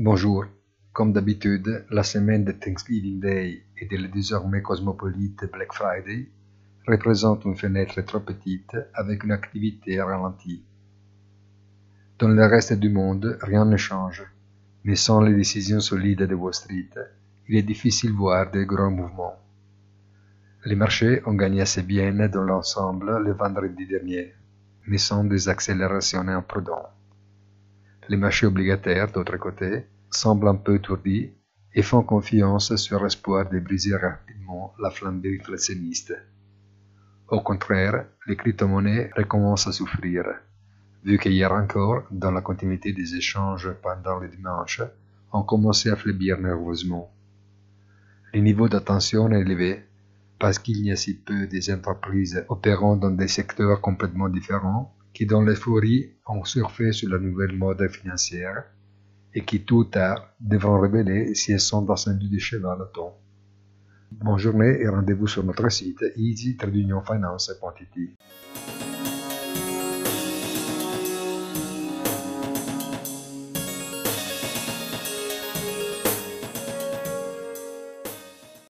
Bonjour. Comme d'habitude, la semaine de Thanksgiving Day et de le désormais cosmopolite Black Friday représente une fenêtre trop petite avec une activité ralentie. Dans le reste du monde, rien ne change, mais sans les décisions solides de Wall Street, il est difficile de voir de grands mouvements. Les marchés ont gagné assez bien dans l'ensemble le vendredi dernier, mais sans des accélérations imprudentes. Les marchés obligataires, d'autre côté, semblent un peu étourdis et font confiance sur l'espoir de briser rapidement la flambée inflationniste. Au contraire, les crypto-monnaies recommencent à souffrir, vu qu'hier encore, dans la continuité des échanges pendant le dimanche, ont commencé à faiblir nerveusement. Le niveau d'attention est élevé parce qu'il y a si peu des entreprises opérant dans des secteurs complètement différents qui dans l'euphorie ont surfé sur la nouvelle mode financière et qui tout ou tard devront révéler si elles sont dans un de cheval à temps. Bonne journée et rendez-vous sur notre site easy-finance.it.